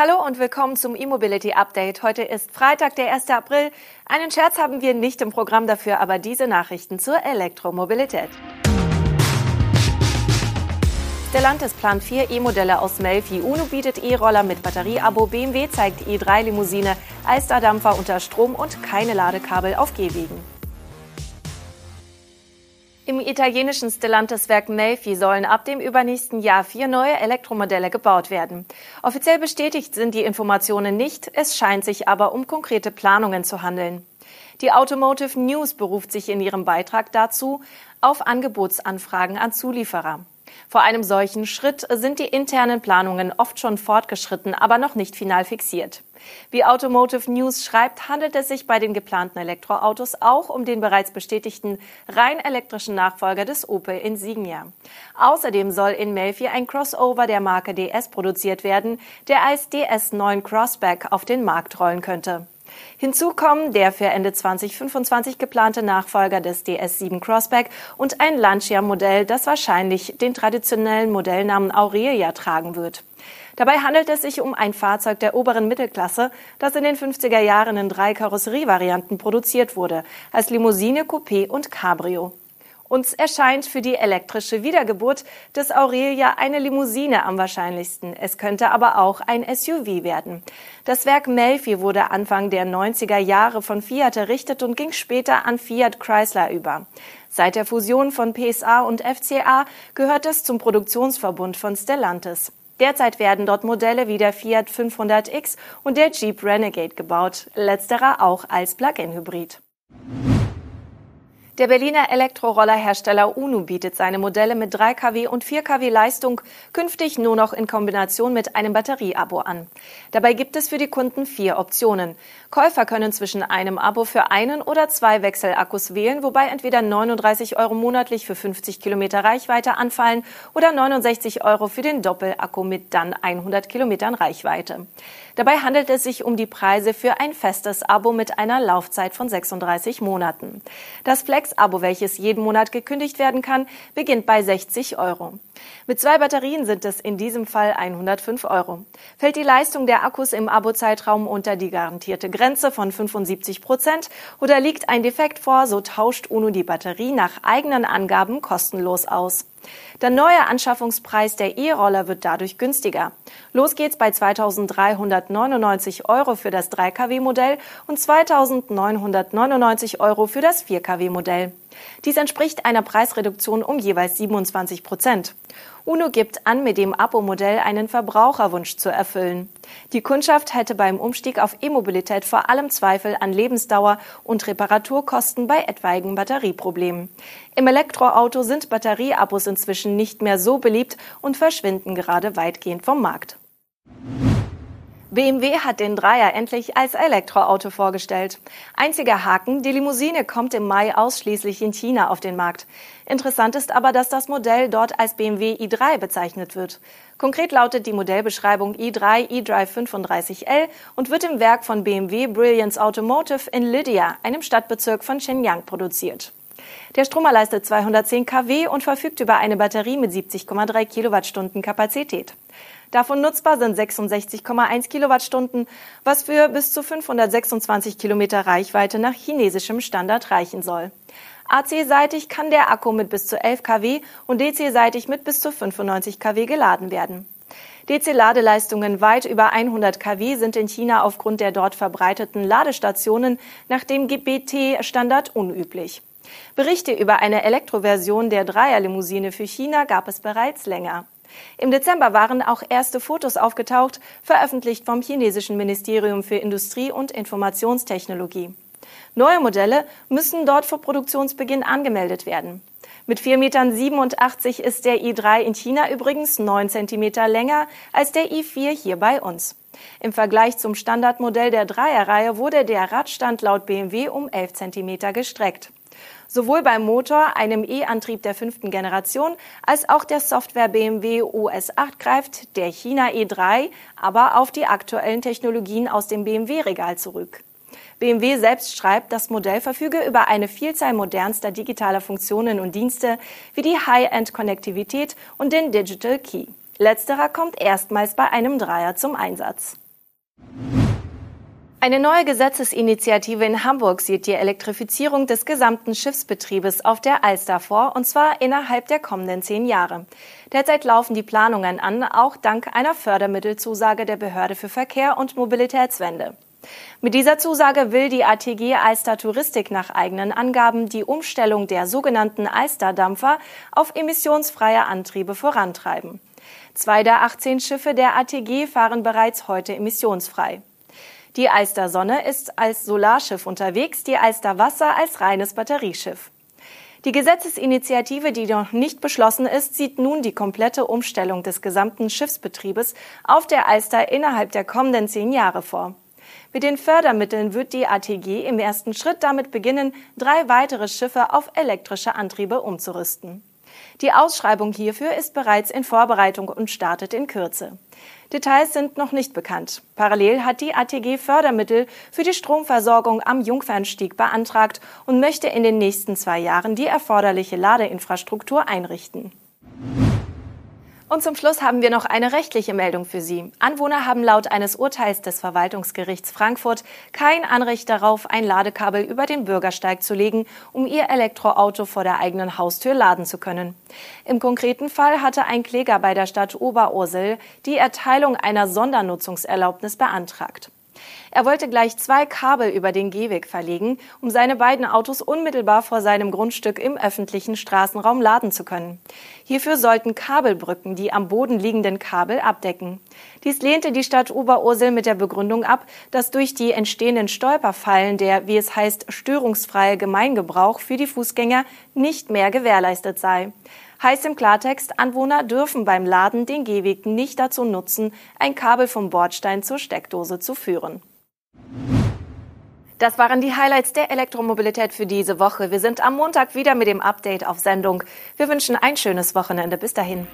Hallo und willkommen zum E-Mobility Update. Heute ist Freitag, der 1. April. Einen Scherz haben wir nicht im Programm dafür, aber diese Nachrichten zur Elektromobilität. Stellantis plant vier E-Modelle aus Melfi. UNO bietet E-Roller mit Batterieabo. BMW zeigt E3-Limousine, Alster-Dampfer unter Strom und keine Ladekabel auf Gehwegen. Im italienischen Stellantis-Werk Melfi sollen ab dem übernächsten Jahr vier neue Elektromodelle gebaut werden. Offiziell bestätigt sind die Informationen nicht, es scheint sich aber um konkrete Planungen zu handeln. Die Automotive News beruft sich in ihrem Beitrag dazu auf Angebotsanfragen an Zulieferer. Vor einem solchen Schritt sind die internen Planungen oft schon fortgeschritten, aber noch nicht final fixiert. Wie Automotive News schreibt, handelt es sich bei den geplanten Elektroautos auch um den bereits bestätigten rein elektrischen Nachfolger des Opel Insignia. Außerdem soll in Melfi ein Crossover der Marke DS produziert werden, der als DS9 Crossback auf den Markt rollen könnte. Hinzu kommen der für Ende 2025 geplante Nachfolger des DS7 Crossback und ein Lancia-Modell, das wahrscheinlich den traditionellen Modellnamen Aurelia tragen wird. Dabei handelt es sich um ein Fahrzeug der oberen Mittelklasse, das in den 50er Jahren in drei Karosserievarianten produziert wurde, als Limousine, Coupé und Cabrio. Uns erscheint für die elektrische Wiedergeburt des Aurelia eine Limousine am wahrscheinlichsten. Es könnte aber auch ein SUV werden. Das Werk Melfi wurde Anfang der 90er Jahre von Fiat errichtet und ging später an Fiat Chrysler über. Seit der Fusion von PSA und FCA gehört es zum Produktionsverbund von Stellantis. Derzeit werden dort Modelle wie der Fiat 500X und der Jeep Renegade gebaut, letzterer auch als Plug-in-Hybrid. Der Berliner Elektrorollerhersteller UNU bietet seine Modelle mit 3 kW und 4 kW Leistung künftig nur noch in Kombination mit einem Batterieabo an. Dabei gibt es für die Kunden vier Optionen. Käufer können zwischen einem Abo für einen oder zwei Wechselakkus wählen, wobei entweder 39 Euro monatlich für 50 Kilometer Reichweite anfallen oder 69 Euro für den Doppelakku mit dann 100 Kilometern Reichweite. Dabei handelt es sich um die Preise für ein festes Abo mit einer Laufzeit von 36 Monaten. Das Flex-Abo, welches jeden Monat gekündigt werden kann, beginnt bei 60 Euro. Mit zwei Batterien sind es in diesem Fall 105 Euro. Fällt die Leistung der Akkus im Abo-Zeitraum unter die garantierte Grenze von 75 Prozent oder liegt ein Defekt vor, so tauscht UNO die Batterie nach eigenen Angaben kostenlos aus. Der neue Anschaffungspreis der E-Roller wird dadurch günstiger. Los geht's bei 2.399 Euro für das 3 kW-Modell und 2.999 Euro für das 4 kW-Modell. Dies entspricht einer Preisreduktion um jeweils 27 Prozent. UNO gibt an, mit dem Abo-Modell einen Verbraucherwunsch zu erfüllen. Die Kundschaft hätte beim Umstieg auf E-Mobilität vor allem Zweifel an Lebensdauer und Reparaturkosten bei etwaigen Batterieproblemen. Im Elektroauto sind Batterieabos inzwischen nicht mehr so beliebt und verschwinden gerade weitgehend vom Markt. BMW hat den Dreier endlich als Elektroauto vorgestellt. Einziger Haken, die Limousine kommt im Mai ausschließlich in China auf den Markt. Interessant ist aber, dass das Modell dort als BMW i3 bezeichnet wird. Konkret lautet die Modellbeschreibung i3 eDrive 35L und wird im Werk von BMW Brilliance Automotive in Lydia, einem Stadtbezirk von Shenyang, produziert. Der Stromer leistet 210 kW und verfügt über eine Batterie mit 70,3 Kilowattstunden Kapazität. Davon nutzbar sind 66,1 Kilowattstunden, was für bis zu 526 Kilometer Reichweite nach chinesischem Standard reichen soll. AC-seitig kann der Akku mit bis zu 11 kW und DC-seitig mit bis zu 95 kW geladen werden. DC-Ladeleistungen weit über 100 kW sind in China aufgrund der dort verbreiteten Ladestationen nach dem GBT-Standard unüblich. Berichte über eine Elektroversion der Dreierlimousine für China gab es bereits länger. Im Dezember waren auch erste Fotos aufgetaucht, veröffentlicht vom chinesischen Ministerium für Industrie und Informationstechnologie. Neue Modelle müssen dort vor Produktionsbeginn angemeldet werden. Mit 4,87 Metern ist der i3 in China übrigens 9 Zentimeter länger als der i4 hier bei uns. Im Vergleich zum Standardmodell der Dreierreihe wurde der Radstand laut BMW um 11 Zentimeter gestreckt. Sowohl beim Motor, einem E-Antrieb der fünften Generation, als auch der Software BMW OS 8 greift der China E3 aber auf die aktuellen Technologien aus dem BMW-Regal zurück. BMW selbst schreibt, das Modell verfüge über eine Vielzahl modernster digitaler Funktionen und Dienste wie die High-End-Konnektivität und den Digital Key. Letzterer kommt erstmals bei einem Dreier zum Einsatz. Eine neue Gesetzesinitiative in Hamburg sieht die Elektrifizierung des gesamten Schiffsbetriebes auf der Alster vor, und zwar innerhalb der kommenden zehn Jahre. Derzeit laufen die Planungen an, auch dank einer Fördermittelzusage der Behörde für Verkehr und Mobilitätswende. Mit dieser Zusage will die ATG Alster Touristik nach eigenen Angaben die Umstellung der sogenannten Alster-Dampfer auf emissionsfreie Antriebe vorantreiben. Zwei der 18 Schiffe der ATG fahren bereits heute emissionsfrei. Die Alster Sonne ist als Solarschiff unterwegs, die Alster Wasser als reines Batterieschiff. Die Gesetzesinitiative, die noch nicht beschlossen ist, sieht nun die komplette Umstellung des gesamten Schiffsbetriebes auf der Alster innerhalb der kommenden zehn Jahre vor. Mit den Fördermitteln wird die ATG im ersten Schritt damit beginnen, drei weitere Schiffe auf elektrische Antriebe umzurüsten. Die Ausschreibung hierfür ist bereits in Vorbereitung und startet in Kürze. Details sind noch nicht bekannt. Parallel hat die ATG Fördermittel für die Stromversorgung am Jungfernstieg beantragt und möchte in den nächsten zwei Jahren die erforderliche Ladeinfrastruktur einrichten. Und zum Schluss haben wir noch eine rechtliche Meldung für Sie. Anwohner haben laut eines Urteils des Verwaltungsgerichts Frankfurt kein Anrecht darauf, ein Ladekabel über den Bürgersteig zu legen, um ihr Elektroauto vor der eigenen Haustür laden zu können. Im konkreten Fall hatte ein Kläger bei der Stadt Oberursel die Erteilung einer Sondernutzungserlaubnis beantragt. Er wollte gleich zwei Kabel über den Gehweg verlegen, um seine beiden Autos unmittelbar vor seinem Grundstück im öffentlichen Straßenraum laden zu können. Hierfür sollten Kabelbrücken die am Boden liegenden Kabel abdecken. Dies lehnte die Stadt Oberursel mit der Begründung ab, dass durch die entstehenden Stolperfallen der, wie es heißt, störungsfreie Gemeingebrauch für die Fußgänger nicht mehr gewährleistet sei. Heißt im Klartext, Anwohner dürfen beim Laden den Gehweg nicht dazu nutzen, ein Kabel vom Bordstein zur Steckdose zu führen. Das waren die Highlights der Elektromobilität für diese Woche. Wir sind am Montag wieder mit dem Update auf Sendung. Wir wünschen ein schönes Wochenende. Bis dahin.